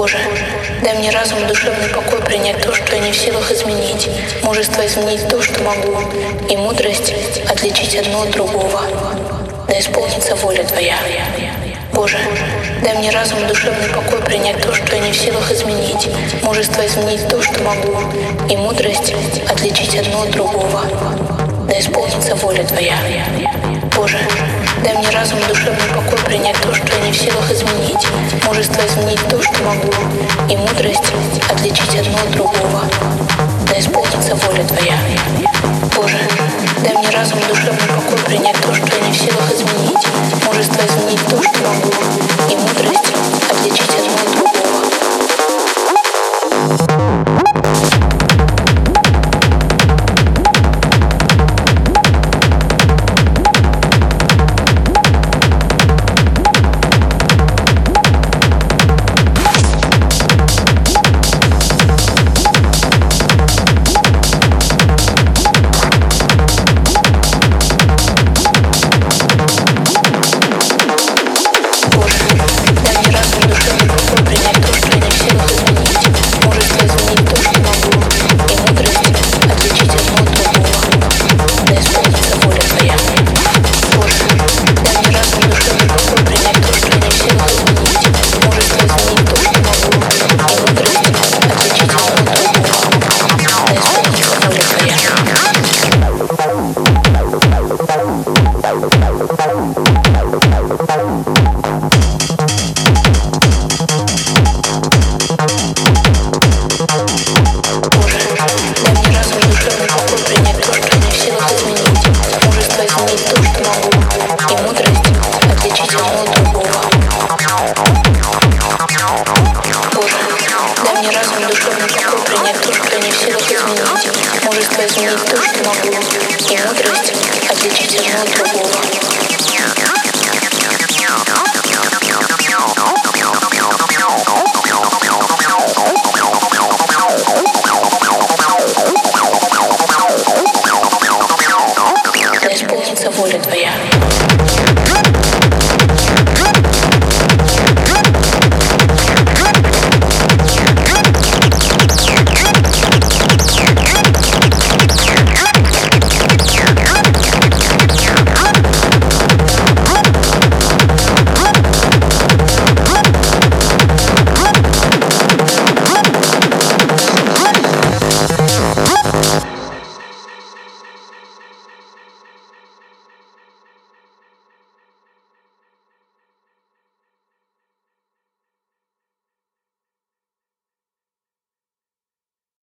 Боже, дай мне разум и душевный покой принять то, что я не в силах изменить, мужество изменить то, что могу, и мудрость отличить одно от другого. Да исполнится воля Твоя. Боже, дай мне разум и душевный покой принять то, что я не в силах изменить, мужество изменить то, что могу, и мудрость отличить одно от другого. Да исполнится воля Твоя. Боже, дай мне разум и душевный покой принять то, что я не в силах изменить, мужество изменить то, что могу, и мудрость отличить одно от другого. Да исполнится воля Твоя. Боже, дай мне разум и душевный ни разум душевных оков принять то, что не в силах изменить. Мужество изменить то, что могу, и мудрость отличить одно от другого. Да исполнится воля твоя.